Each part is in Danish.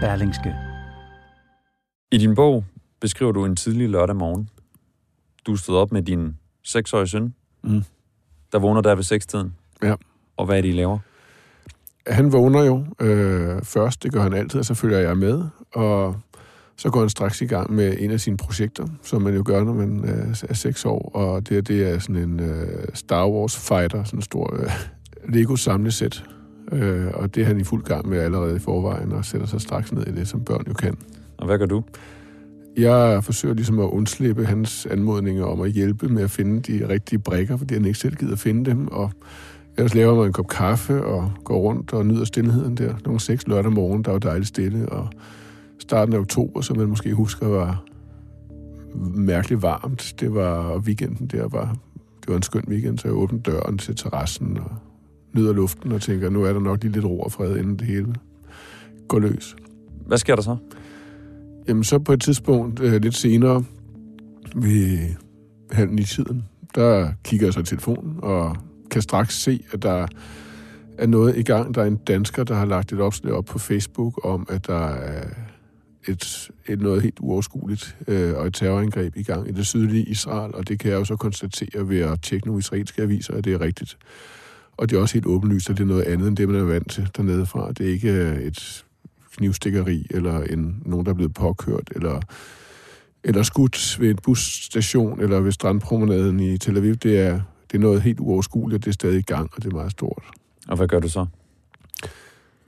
Berlingske. I din bog beskriver du en tidlig lørdag morgen. Du stod op med din seksårige søn, Mm. der vågner der ved sekstiden. Ja. Og hvad er det, I laver? Han vågner jo øh, først, det gør han altid, og så følger jeg med, og så går han straks i gang med en af sine projekter, som man jo gør, når man øh, er seks år, og det, det er sådan en øh, Star Wars fighter, sådan en stor øh, Lego-samlesæt, øh, og det er han i fuld gang med allerede i forvejen, og sætter sig straks ned i det, som børn jo kan. Og hvad gør du? Jeg forsøger ligesom at undslippe hans anmodninger om at hjælpe med at finde de rigtige brækker, fordi han ikke selv gider finde dem, og ellers laver man en kop kaffe og går rundt og nyder stillheden der. Nogle seks lørdag morgen, der var dejligt stille, og starten af oktober, som man måske husker, var mærkeligt varmt. Det var og weekenden der var, det var en skøn weekend, så jeg åbnede døren til terrassen og nyder luften og tænker, nu er der nok lige lidt ro og fred, inden det hele går løs. Hvad sker der så? Jamen så på et tidspunkt øh, lidt senere ved halv i tiden, der kigger jeg så i telefonen og kan straks se, at der er noget i gang. Der er en dansker, der har lagt et opslag op på Facebook om, at der er et, et noget helt uoverskueligt øh, og et terrorangreb i gang i det sydlige Israel, og det kan jeg jo så konstatere ved at tjekke nogle israelske aviser, at det er rigtigt. Og det er også helt åbenlyst, at det er noget andet end det, man er vant til dernede fra. Det er ikke øh, et knivstikkeri, eller en, nogen, der er blevet påkørt, eller, eller skudt ved en busstation, eller ved strandpromenaden i Tel Aviv. Det er, det er noget helt uoverskueligt, det er stadig i gang, og det er meget stort. Og hvad gør du så?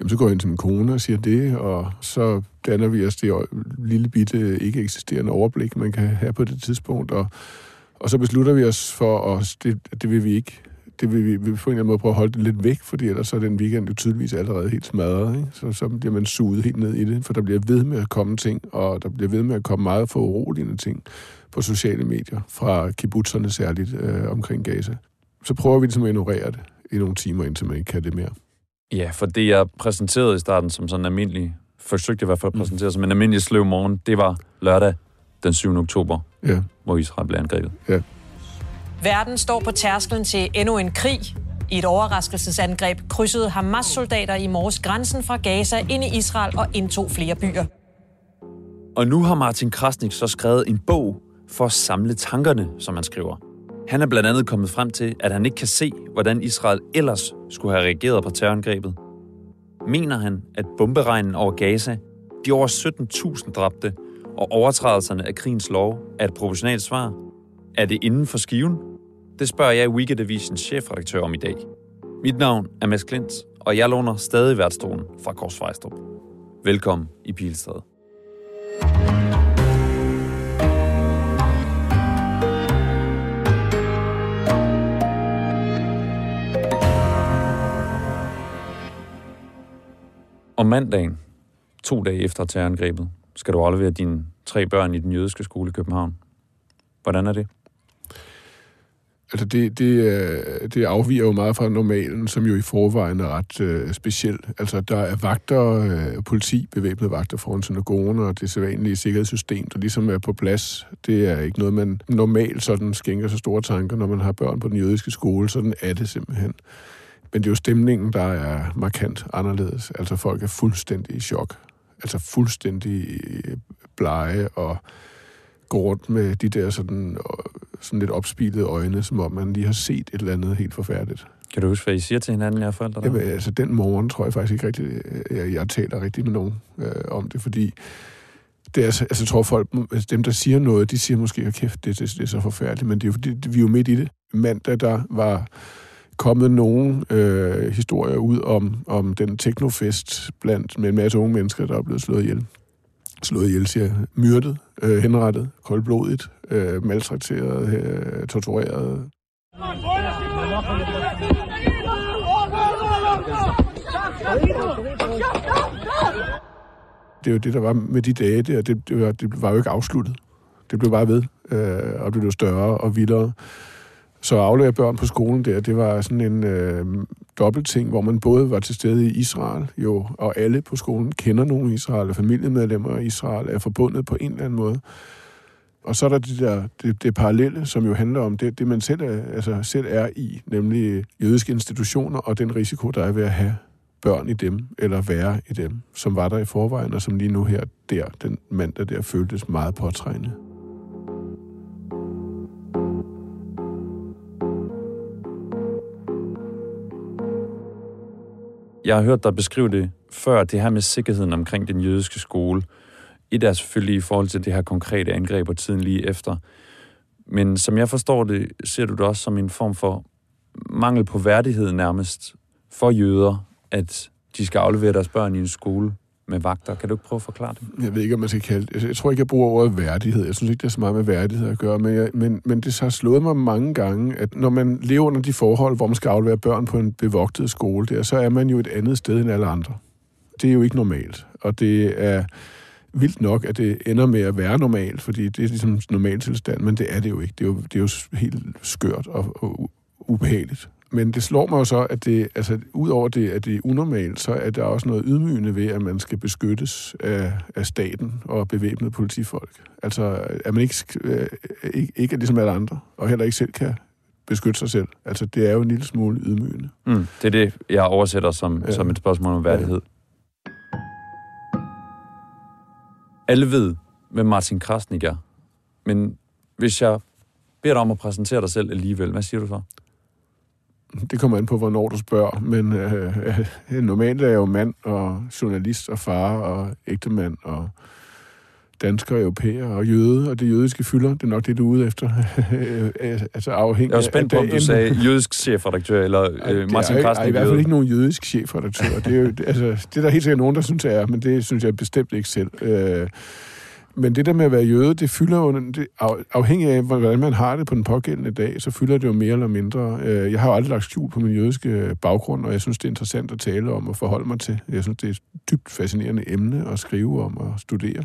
Jamen, så går jeg ind til min kone og siger det, og så danner vi os det lille bitte ikke eksisterende overblik, man kan have på det tidspunkt, og, og så beslutter vi os for, at det, det vil vi ikke det vil vi, vi vil på en eller anden måde prøve at holde det lidt væk, fordi ellers så er den weekend jo tydeligvis allerede helt smadret. Ikke? Så, så bliver man suget helt ned i det, for der bliver ved med at komme ting, og der bliver ved med at komme meget for uroligende ting på sociale medier, fra kibbutzerne særligt øh, omkring Gaza. Så prøver vi ligesom at ignorere det i nogle timer, indtil man ikke kan det mere. Ja, for det jeg præsenterede i starten som sådan en almindelig, forsøgte i hvert fald at præsentere som en almindelig sløv morgen, det var lørdag den 7. oktober, Ja, hvor Israel blev angrebet. ja. Verden står på tærsklen til endnu en krig. I et overraskelsesangreb krydsede Hamas-soldater i morges grænsen fra Gaza ind i Israel og indtog flere byer. Og nu har Martin Krasnik så skrevet en bog for at samle tankerne, som han skriver. Han er blandt andet kommet frem til, at han ikke kan se, hvordan Israel ellers skulle have reageret på terrorangrebet. Mener han, at bomberegnen over Gaza, de over 17.000 dræbte og overtrædelserne af krigens lov er et proportionalt svar? Er det inden for skiven? Det spørger jeg Weekendavisens chefredaktør om i dag. Mit navn er Mads Klint, og jeg låner stadig værtsstolen fra Kors Fejstrup. Velkommen i Pilestræde. Om mandagen, to dage efter terrorangrebet, skal du aflevere dine tre børn i den jødiske skole i København. Hvordan er det? Altså det, det, øh, det afviger jo meget fra normalen, som jo i forvejen er ret øh, speciel. Altså der er vagter, øh, politi, bevæbnede vagter foran synagogen, og det sædvanlige sikkerhedssystem, der ligesom er på plads. Det er ikke noget, man normalt sådan skænker så store tanker, når man har børn på den jødiske skole. Sådan er det simpelthen. Men det er jo stemningen, der er markant anderledes. Altså folk er fuldstændig i chok. Altså fuldstændig øh, blege og går rundt med de der sådan, øh, sådan lidt opspilede øjne, som om man lige har set et eller andet helt forfærdeligt. Kan du huske, hvad I siger til hinanden, jer forældre? Der? Jamen, altså, den morgen tror jeg faktisk ikke rigtigt, øh, jeg, jeg taler rigtig med nogen øh, om det, fordi det er, altså, altså, jeg tror folk, altså, dem der siger noget, de siger måske, at kæft, det, det, det er så forfærdeligt, men det er jo fordi, vi er jo midt i det. Mandag, der var kommet nogle øh, historier ud om, om den teknofest blandt med en masse unge mennesker, der er blevet slået ihjel. Slået ihjel, siger. Myrdet, øh, henrettet, koldblodigt, øh, maltrakteret, øh, tortureret. Det er jo det, der var med de dage der. Det, det, var, det var jo ikke afsluttet. Det blev bare ved, øh, og det blev større og vildere. Så at aflevere børn på skolen der, det var sådan en øh, dobbelt ting, hvor man både var til stede i Israel, jo, og alle på skolen kender nogle Israel, og familiemedlemmer i Israel er forbundet på en eller anden måde. Og så er der det der det, det parallelle, som jo handler om det, det man selv er, altså selv er i, nemlig jødiske institutioner og den risiko, der er ved at have børn i dem, eller være i dem, som var der i forvejen, og som lige nu her, der, den mandag der, føltes meget påtrængende. Jeg har hørt dig beskrive det før, det her med sikkerheden omkring den jødiske skole. Et er selvfølgelig i forhold til det her konkrete angreb og tiden lige efter. Men som jeg forstår det, ser du det også som en form for mangel på værdighed nærmest for jøder, at de skal aflevere deres børn i en skole med vagter. Kan du ikke prøve at forklare det? Jeg ved ikke, om man skal kalde det. Jeg tror ikke, jeg bruger ordet værdighed. Jeg synes ikke, det er så meget med værdighed at gøre. Men, jeg, men, men det har slået mig mange gange, at når man lever under de forhold, hvor man skal aflevere børn på en bevogtet skole der, så er man jo et andet sted end alle andre. Det er jo ikke normalt. Og det er vildt nok, at det ender med at være normalt, fordi det er ligesom normal tilstand, men det er det jo ikke. Det er jo, det er jo helt skørt og, og ubehageligt. Men det slår mig jo så, at det, altså, udover det, at det er unormalt, så er der også noget ydmygende ved, at man skal beskyttes af, af staten og bevæbnede politifolk. Altså, at man ikke, øh, ikke, ikke er ligesom alle andre, og heller ikke selv kan beskytte sig selv. Altså, det er jo en lille smule ydmygende. Mm, det er det, jeg oversætter som, ja. som et spørgsmål om værdighed. Ja. Alle ved, hvem Martin Krasnik er. Men hvis jeg beder dig om at præsentere dig selv alligevel, hvad siger du så? Det kommer an på, hvornår du spørger, men øh, øh, normalt er jeg jo mand og journalist og far og ægtemand og dansker og europæer og jøde, og det jødiske fylder, det er nok det, du er ude efter. altså afhængig Jeg var spændt på, om du sagde jødisk chefredaktør, eller øh, Martin er, Krasnik. i hvert fald ikke nogen jødisk chefredaktør. det, er jo, altså, det er der helt sikkert nogen, der synes, jeg er, men det synes jeg bestemt ikke selv. Øh, men det der med at være jøde, det fylder jo, det, afhængig af, hvordan man har det på den pågældende dag, så fylder det jo mere eller mindre. Øh, jeg har jo aldrig lagt skjul på min jødiske baggrund, og jeg synes, det er interessant at tale om og forholde mig til. Jeg synes, det er et dybt fascinerende emne at skrive om og studere.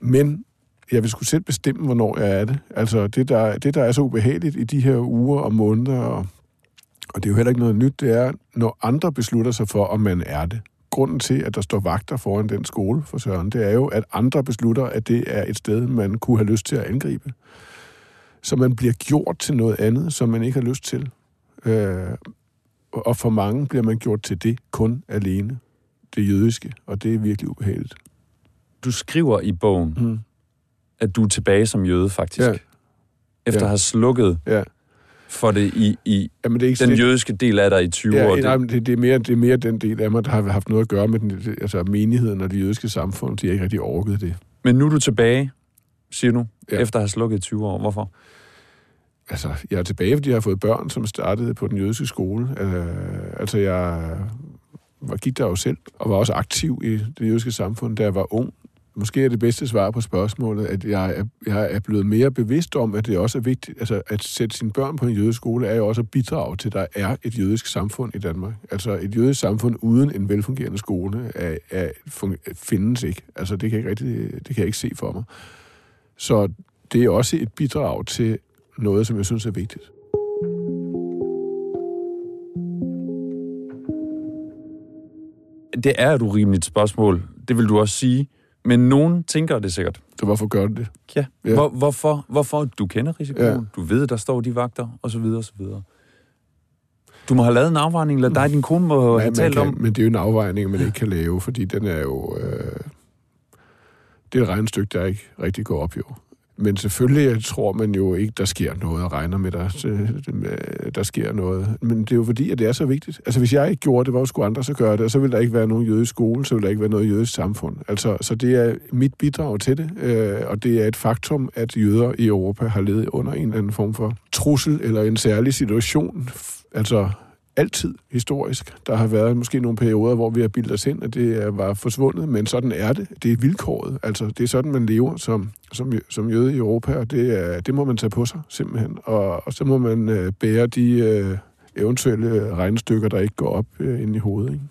Men jeg vil skulle selv bestemme, hvornår jeg er det. Altså, det der, det, der er så ubehageligt i de her uger og måneder, og, og det er jo heller ikke noget nyt, det er, når andre beslutter sig for, om man er det grunden til, at der står vagter foran den skole for Søren, det er jo, at andre beslutter, at det er et sted, man kunne have lyst til at angribe. Så man bliver gjort til noget andet, som man ikke har lyst til. Øh, og for mange bliver man gjort til det kun alene. Det jødiske, og det er virkelig ubehageligt. Du skriver i bogen, mm. at du er tilbage som jøde, faktisk. Ja. Efter ja. at have slukket ja for det i, i Jamen, det er ikke den jødiske del af dig i 20 ja, år? Nej, det, det, er mere, det er mere den del af mig, der har haft noget at gøre med den, altså menigheden og det jødiske samfund. De har ikke rigtig overgivet det. Men nu er du tilbage, siger du, ja. efter at have slukket i 20 år. Hvorfor? Altså, jeg er tilbage, fordi jeg har fået børn, som startede på den jødiske skole. Uh, altså, jeg var, gik der jo selv, og var også aktiv i det jødiske samfund, da jeg var ung måske er det bedste svar på spørgsmålet, at jeg er, jeg er blevet mere bevidst om, at det også er vigtigt, altså at sætte sine børn på en jødisk skole, er jo også at bidrage til, at der er et jødisk samfund i Danmark. Altså et jødisk samfund uden en velfungerende skole er, er, findes ikke. Altså det kan jeg ikke rigtig, det kan jeg ikke se for mig. Så det er også et bidrag til noget, som jeg synes er vigtigt. Det er et urimeligt spørgsmål. Det vil du også sige. Men nogen tænker det sikkert. Så hvorfor gør det? Ja. ja. Hvor, hvorfor, hvorfor? Du kender risikoen. Ja. Du ved, der står de vagter, og så videre, og så videre. Du må have lavet en afvejning, eller dig og din kone må have talt kan, om... Men det er jo en afvejning, man ikke kan lave, fordi den er jo... Øh, det er et regnstykke, der ikke rigtig går op, jo. Men selvfølgelig tror man jo ikke, der sker noget, og regner med, der, øh, der sker noget. Men det er jo fordi, at det er så vigtigt. Altså, hvis jeg ikke gjorde det, hvor skulle andre så gøre det? Og så vil der ikke være nogen jødisk skole, så vil der ikke være noget jødisk samfund. Altså, så det er mit bidrag til det, øh, og det er et faktum, at jøder i Europa har levet under en eller anden form for trussel eller en særlig situation. Altså, altid historisk. Der har været måske nogle perioder, hvor vi har bildet os ind, at det var forsvundet, men sådan er det. Det er vilkåret. Altså, det er sådan, man lever som, som, som jøde i Europa, og det, er, det må man tage på sig, simpelthen. Og, og så må man øh, bære de øh, eventuelle regnestykker, der ikke går op øh, ind i hovedet. Ikke?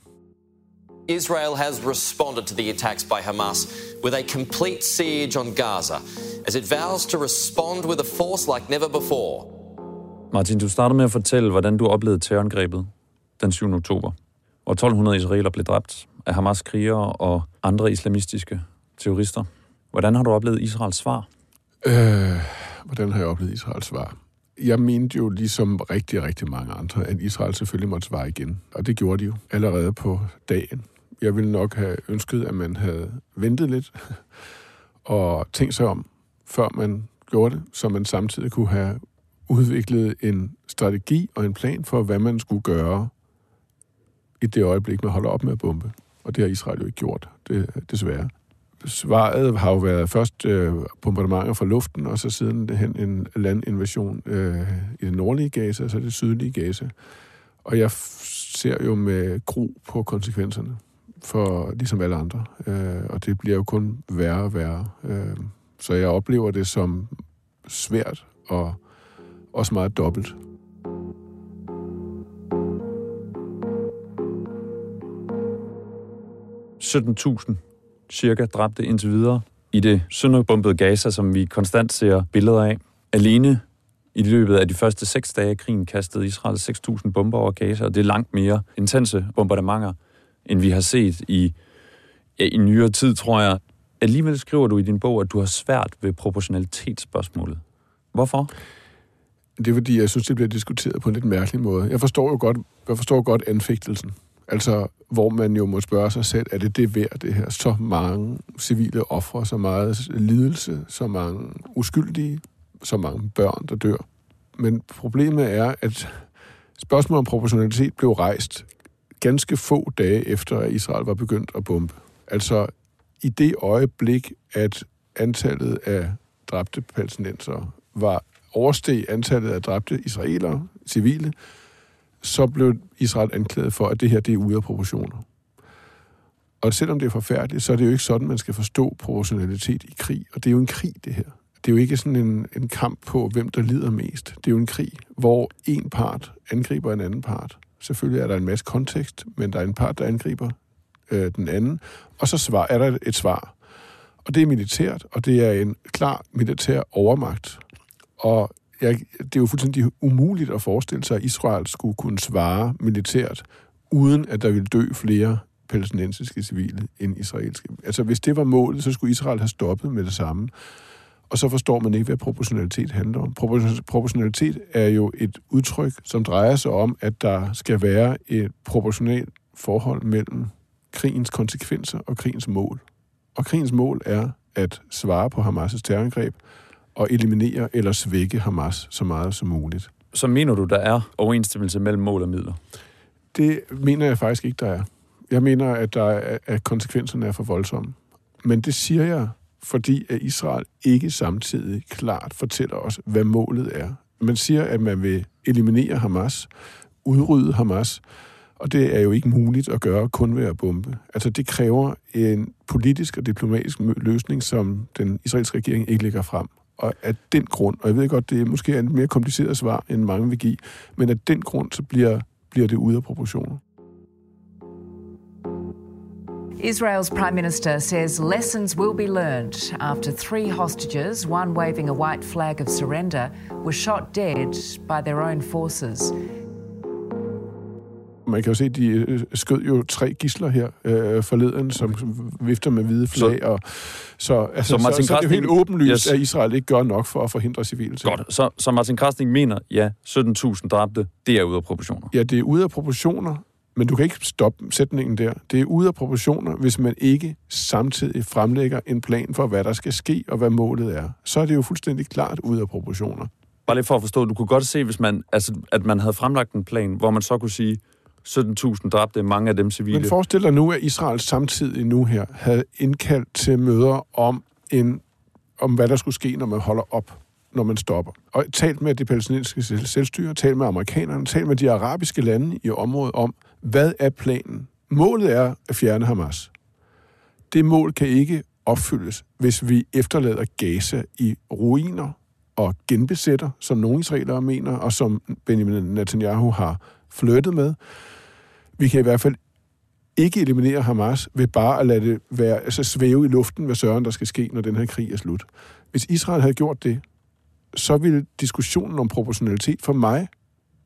Israel has responded to the attacks by Hamas with a complete siege on Gaza as it vows to respond with a force like never before. Martin, du starter med at fortælle, hvordan du oplevede terrorangrebet den 7. oktober, hvor 1200 israeler blev dræbt af Hamas krigere og andre islamistiske terrorister. Hvordan har du oplevet Israels svar? Øh, hvordan har jeg oplevet Israels svar? Jeg mente jo ligesom rigtig, rigtig mange andre, at Israel selvfølgelig måtte svare igen. Og det gjorde de jo allerede på dagen. Jeg ville nok have ønsket, at man havde ventet lidt og tænkt sig om, før man gjorde det, så man samtidig kunne have udviklede en strategi og en plan for, hvad man skulle gøre i det øjeblik, man holder op med at bombe. Og det har Israel jo ikke gjort, det, desværre. Svaret har jo været først øh, bombardementer fra luften, og så siden hen en landinvasion øh, i det nordlige Gaza, og så det sydlige Gaza. Og jeg ser jo med gro på konsekvenserne for ligesom alle andre. Øh, og det bliver jo kun værre og værre. Øh, så jeg oplever det som svært og også meget dobbelt. ...17.000 cirka dræbte indtil videre i det sønderbombede Gaza, som vi konstant ser billeder af. Alene i løbet af de første seks dage af krigen kastede Israel 6.000 bomber over Gaza, og det er langt mere intense bombardementer, end vi har set i, ja, i nyere tid, tror jeg. Alligevel skriver du i din bog, at du har svært ved proportionalitetsspørgsmålet. Hvorfor? Det er fordi, jeg synes, det bliver diskuteret på en lidt mærkelig måde. Jeg forstår jo godt, jeg forstår godt anfægtelsen. Altså, hvor man jo må spørge sig selv, er det det værd, det her? Så mange civile ofre, så meget lidelse, så mange uskyldige, så mange børn, der dør. Men problemet er, at spørgsmålet om proportionalitet blev rejst ganske få dage efter, at Israel var begyndt at bombe. Altså, i det øjeblik, at antallet af dræbte palæstinenser var oversteg antallet af dræbte israelere, civile, så blev Israel anklaget for, at det her det er ude af proportioner. Og selvom det er forfærdeligt, så er det jo ikke sådan, man skal forstå proportionalitet i krig. Og det er jo en krig, det her. Det er jo ikke sådan en, en kamp på, hvem der lider mest. Det er jo en krig, hvor en part angriber en anden part. Selvfølgelig er der en masse kontekst, men der er en part, der angriber øh, den anden. Og så svar, er der et svar. Og det er militært, og det er en klar militær overmagt. Og jeg, det er jo fuldstændig umuligt at forestille sig, at Israel skulle kunne svare militært, uden at der ville dø flere palæstinensiske civile end israelske. Altså, hvis det var målet, så skulle Israel have stoppet med det samme. Og så forstår man ikke, hvad proportionalitet handler om. Proportionalitet er jo et udtryk, som drejer sig om, at der skal være et proportionalt forhold mellem krigens konsekvenser og krigens mål. Og krigens mål er at svare på Hamas' terrorangreb, og eliminere eller svække Hamas så meget som muligt. Så mener du, der er overensstemmelse mellem mål og midler? Det mener jeg faktisk ikke, der er. Jeg mener, at, der er, at konsekvenserne er for voldsomme. Men det siger jeg, fordi at Israel ikke samtidig klart fortæller os, hvad målet er. Man siger, at man vil eliminere Hamas, udrydde Hamas, og det er jo ikke muligt at gøre kun ved at bombe. Altså det kræver en politisk og diplomatisk løsning, som den israelske regering ikke lægger frem. Og af den grund, og jeg ved godt, det er måske et mere kompliceret svar, end mange vil give, men af den grund, så bliver, bliver det ude af proportioner. Israel's Prime Minister says lessons will be learned after three hostages, one waving a white flag of surrender, were shot dead by their own forces. Man kan jo se, at de øh, skød jo tre gisler her øh, forleden, som vifter med hvide flag. Så, og, så, altså, så, Martin så, så det er jo helt åbenlyst, yes. at Israel ikke gør nok for at forhindre civile ting. Godt, så, så Martin Krasning mener, ja, 17.000 dræbte, det er ude af proportioner. Ja, det er ude af proportioner, men du kan ikke stoppe sætningen der. Det er ude af proportioner, hvis man ikke samtidig fremlægger en plan for, hvad der skal ske og hvad målet er. Så er det jo fuldstændig klart ude af proportioner. Bare lige for at forstå, du kunne godt se, hvis man, altså, at man havde fremlagt en plan, hvor man så kunne sige, 17.000 dræbte, mange af dem civile. Men forestil dig nu, at Israel samtidig nu her havde indkaldt til møder om, en, om hvad der skulle ske, når man holder op, når man stopper. Og talt med det palæstinensiske selvstyre, talt med amerikanerne, talt med de arabiske lande i området om, hvad er planen? Målet er at fjerne Hamas. Det mål kan ikke opfyldes, hvis vi efterlader Gaza i ruiner og genbesætter, som nogle israelere mener, og som Benjamin Netanyahu har flyttet med. Vi kan i hvert fald ikke eliminere Hamas ved bare at lade det være, altså svæve i luften, hvad søren der skal ske, når den her krig er slut. Hvis Israel havde gjort det, så ville diskussionen om proportionalitet for mig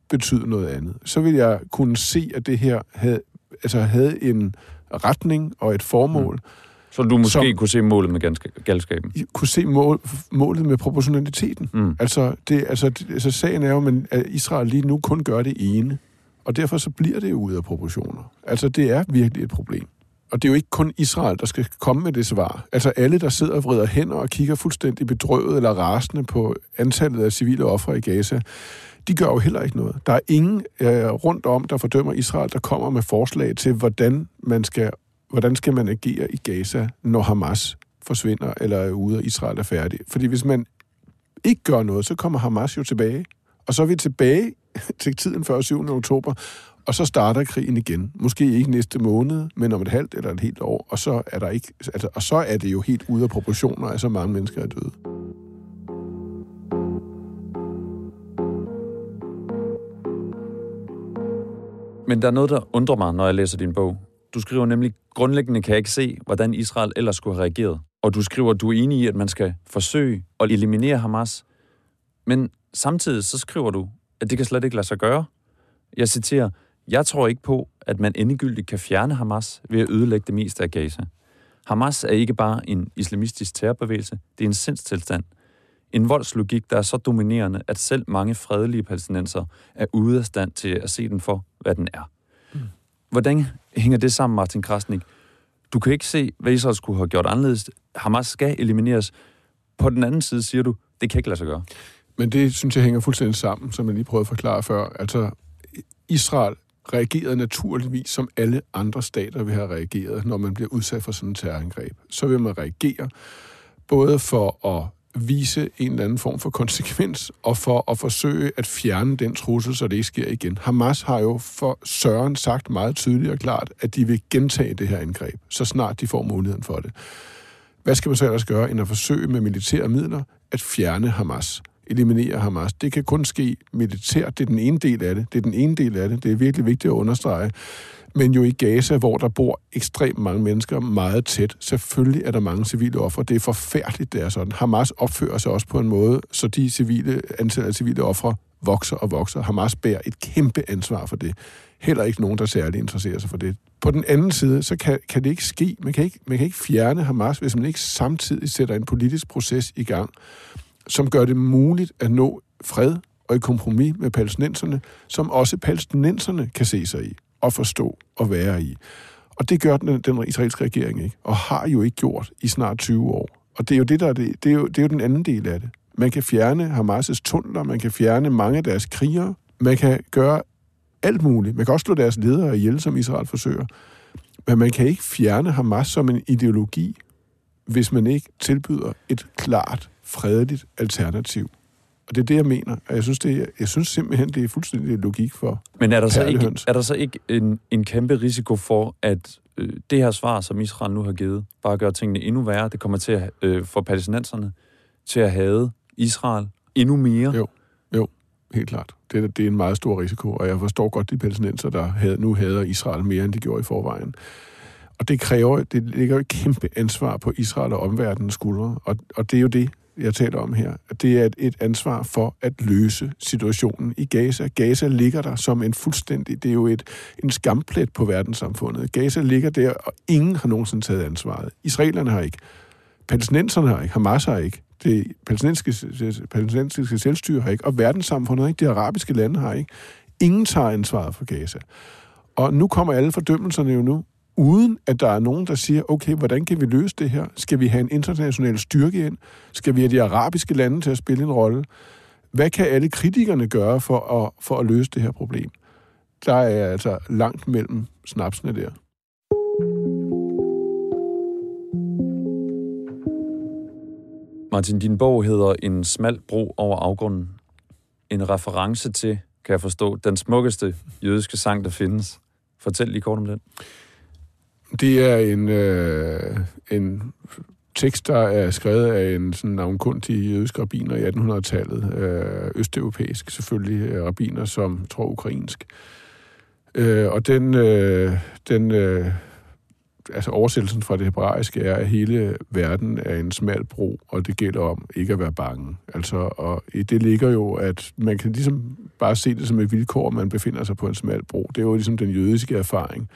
betyde noget andet. Så ville jeg kunne se, at det her havde, altså havde en retning og et formål, mm. Så du måske Som- kunne se målet med ganske- galskaben. Kunne se mål, målet med proportionaliteten. Mm. Altså, det, altså, det, altså, sagen er jo, at Israel lige nu kun gør det ene, og derfor så bliver det ude af proportioner. Altså, det er virkelig et problem. Og det er jo ikke kun Israel, der skal komme med det svar. Altså alle, der sidder og vrider hænder og kigger fuldstændig bedrøvet eller rasende på antallet af civile ofre i Gaza, de gør jo heller ikke noget. Der er ingen øh, rundt om, der fordømmer Israel, der kommer med forslag til, hvordan man skal, hvordan skal man agere i Gaza, når Hamas forsvinder eller er ude, og Israel er færdig. Fordi hvis man ikke gør noget, så kommer Hamas jo tilbage. Og så er vi tilbage til tiden før 7. oktober, og så starter krigen igen. Måske ikke næste måned, men om et halvt eller et helt år, og så er, der ikke, altså, og så er det jo helt ude af proportioner, at så mange mennesker er døde. Men der er noget, der undrer mig, når jeg læser din bog. Du skriver nemlig, grundlæggende kan jeg ikke se, hvordan Israel ellers skulle have reageret. Og du skriver, du er enig i, at man skal forsøge at eliminere Hamas. Men samtidig så skriver du, at det kan slet ikke lade sig gøre. Jeg citerer, jeg tror ikke på, at man endegyldigt kan fjerne Hamas ved at ødelægge det meste af Gaza. Hamas er ikke bare en islamistisk terrorbevægelse, det er en sindstilstand. En voldslogik, der er så dominerende, at selv mange fredelige palæstinenser er ude af stand til at se den for, hvad den er. Mm. Hvordan hænger det sammen, Martin Krasnik? Du kan ikke se, hvad Israel skulle have gjort anderledes. Hamas skal elimineres. På den anden side siger du, det kan ikke lade sig gøre. Men det synes jeg hænger fuldstændig sammen, som jeg lige prøvede at forklare før. Altså, Israel reagerede naturligvis, som alle andre stater vil have reageret, når man bliver udsat for sådan et terrorangreb. Så vil man reagere både for at vise en eller anden form for konsekvens, og for at forsøge at fjerne den trussel, så det ikke sker igen. Hamas har jo for Søren sagt meget tydeligt og klart, at de vil gentage det her angreb, så snart de får muligheden for det. Hvad skal man så ellers gøre, end at forsøge med militære midler at fjerne Hamas? eliminere Hamas. Det kan kun ske militært. Det er den ene del af det. Det er den ene del af det. Det er virkelig vigtigt at understrege. Men jo i Gaza, hvor der bor ekstremt mange mennesker meget tæt. Selvfølgelig er der mange civile ofre. Det er forfærdeligt, det er sådan. Hamas opfører sig også på en måde, så de civile, antallet af civile ofre vokser og vokser. Hamas bærer et kæmpe ansvar for det. Heller ikke nogen, der særligt interesserer sig for det. På den anden side, så kan, kan det ikke ske. Man kan ikke, man kan ikke fjerne Hamas, hvis man ikke samtidig sætter en politisk proces i gang, som gør det muligt at nå fred og et kompromis med palæstinenserne, som også palæstinenserne kan se sig i at forstå og være i. Og det gør den, den israelske regering ikke, og har jo ikke gjort i snart 20 år. Og det er jo, det, der er det, det, er jo, det er jo den anden del af det. Man kan fjerne Hamas' tunneler, man kan fjerne mange af deres krigere, man kan gøre alt muligt. Man kan også slå deres ledere ihjel, som Israel forsøger. Men man kan ikke fjerne Hamas som en ideologi, hvis man ikke tilbyder et klart, fredeligt alternativ. Og det er det, jeg mener. Og jeg synes, det er, jeg synes simpelthen, det er fuldstændig logik for Men er der så ikke, er der så ikke en, en kæmpe risiko for, at øh, det her svar, som Israel nu har givet, bare gør tingene endnu værre? Det kommer til at øh, få palæstinenserne til at hade Israel endnu mere? Jo. Jo, helt klart. Det, er- det er en meget stor risiko, og jeg forstår godt de palæstinenser, der havde, nu hader Israel mere, end de gjorde i forvejen. Og det kræver, det ligger jo et kæmpe ansvar på Israel og omverdenens skuldre, og, og det er jo det, jeg taler om her. At Det er et, et ansvar for at løse situationen i Gaza. Gaza ligger der som en fuldstændig, det er jo et, en skamplet på verdenssamfundet. Gaza ligger der, og ingen har nogensinde taget ansvaret. Israelerne har ikke. Palæstinenserne har ikke. Hamas har ikke. Det palæstinensiske, det palæstinensiske selvstyre har ikke. Og verdenssamfundet har ikke. De arabiske lande har ikke. Ingen tager ansvaret for Gaza. Og nu kommer alle fordømmelserne jo nu, uden at der er nogen, der siger, okay, hvordan kan vi løse det her? Skal vi have en international styrke ind? Skal vi have de arabiske lande til at spille en rolle? Hvad kan alle kritikerne gøre for at, for at løse det her problem? Der er altså langt mellem snapsene der. Martin, din bog hedder En smal bro over afgrunden. En reference til, kan jeg forstå, den smukkeste jødiske sang, der findes. Fortæl lige kort om den. Det er en, øh, en tekst, der er skrevet af en sådan navnkundig jødisk rabiner i 1800-tallet. Øh, østeuropæisk selvfølgelig, øh, rabiner som tror ukrainsk. Øh, og den, øh, den øh, altså oversættelsen fra det hebraiske er, at hele verden er en smal bro, og det gælder om ikke at være bange. Altså, og i det ligger jo, at man kan ligesom bare se det som et vilkår, at man befinder sig på en smal bro. Det er jo ligesom den jødiske erfaring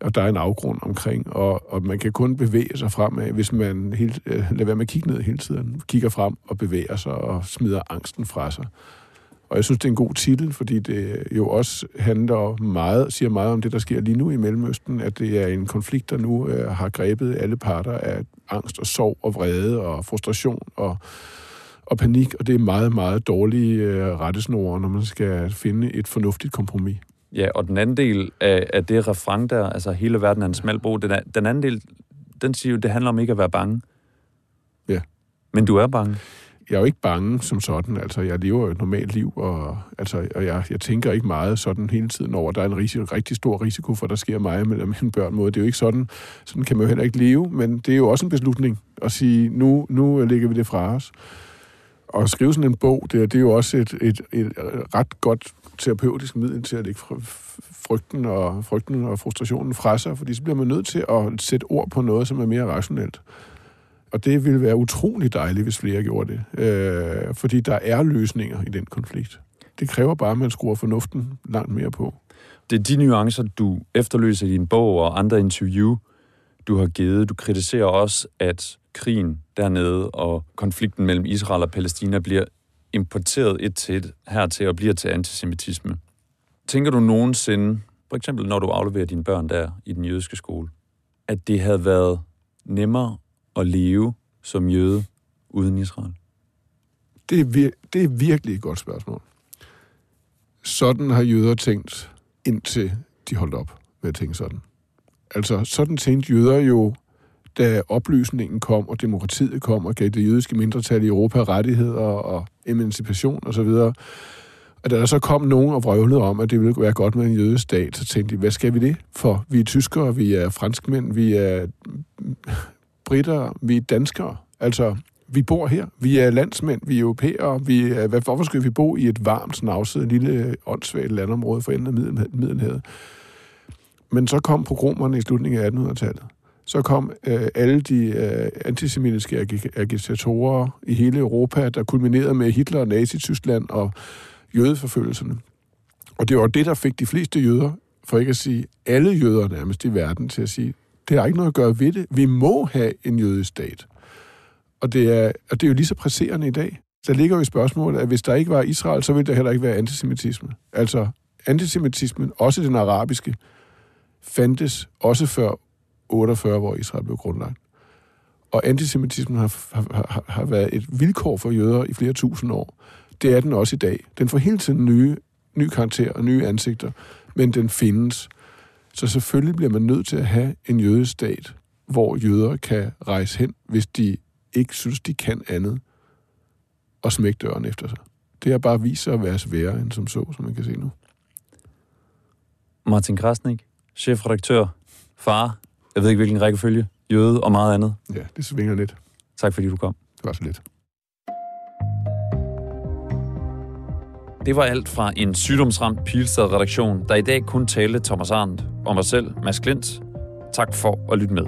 og der er en afgrund omkring, og, og man kan kun bevæge sig fremad, hvis man helt, øh, lader være med at kigge ned hele tiden, kigger frem og bevæger sig og smider angsten fra sig. Og jeg synes, det er en god titel, fordi det jo også handler meget, siger meget om det, der sker lige nu i Mellemøsten, at det er en konflikt, der nu øh, har grebet alle parter af angst og sorg og vrede og frustration og, og panik, og det er meget, meget dårlige øh, rettesnore, når man skal finde et fornuftigt kompromis. Ja, og den anden del af, af det refreng der, altså hele verden er en smal bro, den, er, den anden del, den siger jo, det handler om ikke at være bange. Ja. Men du er bange. Jeg er jo ikke bange som sådan, altså jeg lever jo et normalt liv, og, altså, og jeg, jeg tænker ikke meget sådan hele tiden over, at der er en risiko, rigtig stor risiko for, at der sker mig med mine børn måde. Det er jo ikke sådan, sådan kan man jo heller ikke leve, men det er jo også en beslutning at sige, nu, nu lægger vi det fra os. Og at skrive sådan en bog, det, er, det er jo også et, et, et ret godt terapeutisk middel til at lægge frygten og, frygten og frustrationen fra sig, fordi så bliver man nødt til at sætte ord på noget, som er mere rationelt. Og det ville være utrolig dejligt, hvis flere gjorde det. Øh, fordi der er løsninger i den konflikt. Det kræver bare, at man skruer fornuften langt mere på. Det er de nuancer, du efterløser i din bog og andre interview, du har givet. Du kritiserer også, at krigen dernede og konflikten mellem Israel og Palæstina bliver importeret et til et hertil og bliver til antisemitisme. Tænker du nogensinde, for eksempel når du afleverer dine børn der i den jødiske skole, at det havde været nemmere at leve som jøde uden Israel? Det er, vir- det er virkelig et godt spørgsmål. Sådan har jøder tænkt, indtil de holdt op med at tænke sådan. Altså, sådan tænkte jøder jo da oplysningen kom, og demokratiet kom, og gav det jødiske mindretal i Europa rettigheder og emancipation osv., og, og da der så kom nogen og vrøvlede om, at det ville være godt med en jødisk stat, så tænkte de, hvad skal vi det for? Vi er tyskere, vi er franskmænd, vi er britter, vi er danskere. Altså, vi bor her. Vi er landsmænd, vi er europæere. Vi er, hvorfor skal vi bo i et varmt, snavset, lille, åndssvagt landområde for enden af Middelhavet? Men så kom pogromerne i slutningen af 1800-tallet så kom øh, alle de øh, antisemitiske ag- agitatorer i hele Europa, der kulminerede med Hitler og Nazi-Tyskland og jødeforfølgelserne. Og det var det, der fik de fleste jøder, for ikke at sige alle jøder nærmest i verden, til at sige, det har ikke noget at gøre ved det. Vi må have en jødisk stat. Og det er, og det er jo lige så presserende i dag. Der ligger jo i spørgsmålet, at hvis der ikke var Israel, så ville der heller ikke være antisemitisme. Altså, antisemitismen, også den arabiske, fandtes også før 48, hvor Israel blev grundlagt. Og antisemitismen har, har, har været et vilkår for jøder i flere tusind år. Det er den også i dag. Den får hele tiden nye, nye karakterer og nye ansigter, men den findes. Så selvfølgelig bliver man nødt til at have en jødestat, hvor jøder kan rejse hen, hvis de ikke synes, de kan andet, og smække døren efter sig. Det har bare vist sig at være sværere end som så, som man kan se nu. Martin Krasnik, chefredaktør, far, jeg ved ikke, hvilken rækkefølge, jøde og meget andet. Ja, det svinger lidt. Tak fordi du kom. Det var så lidt. Det var alt fra en sygdomsramt Pilstad-redaktion, der i dag kun talte Thomas Arndt og mig selv, Mads Klint. Tak for at lytte med.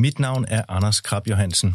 Mit navn er Anders Krab Johansen.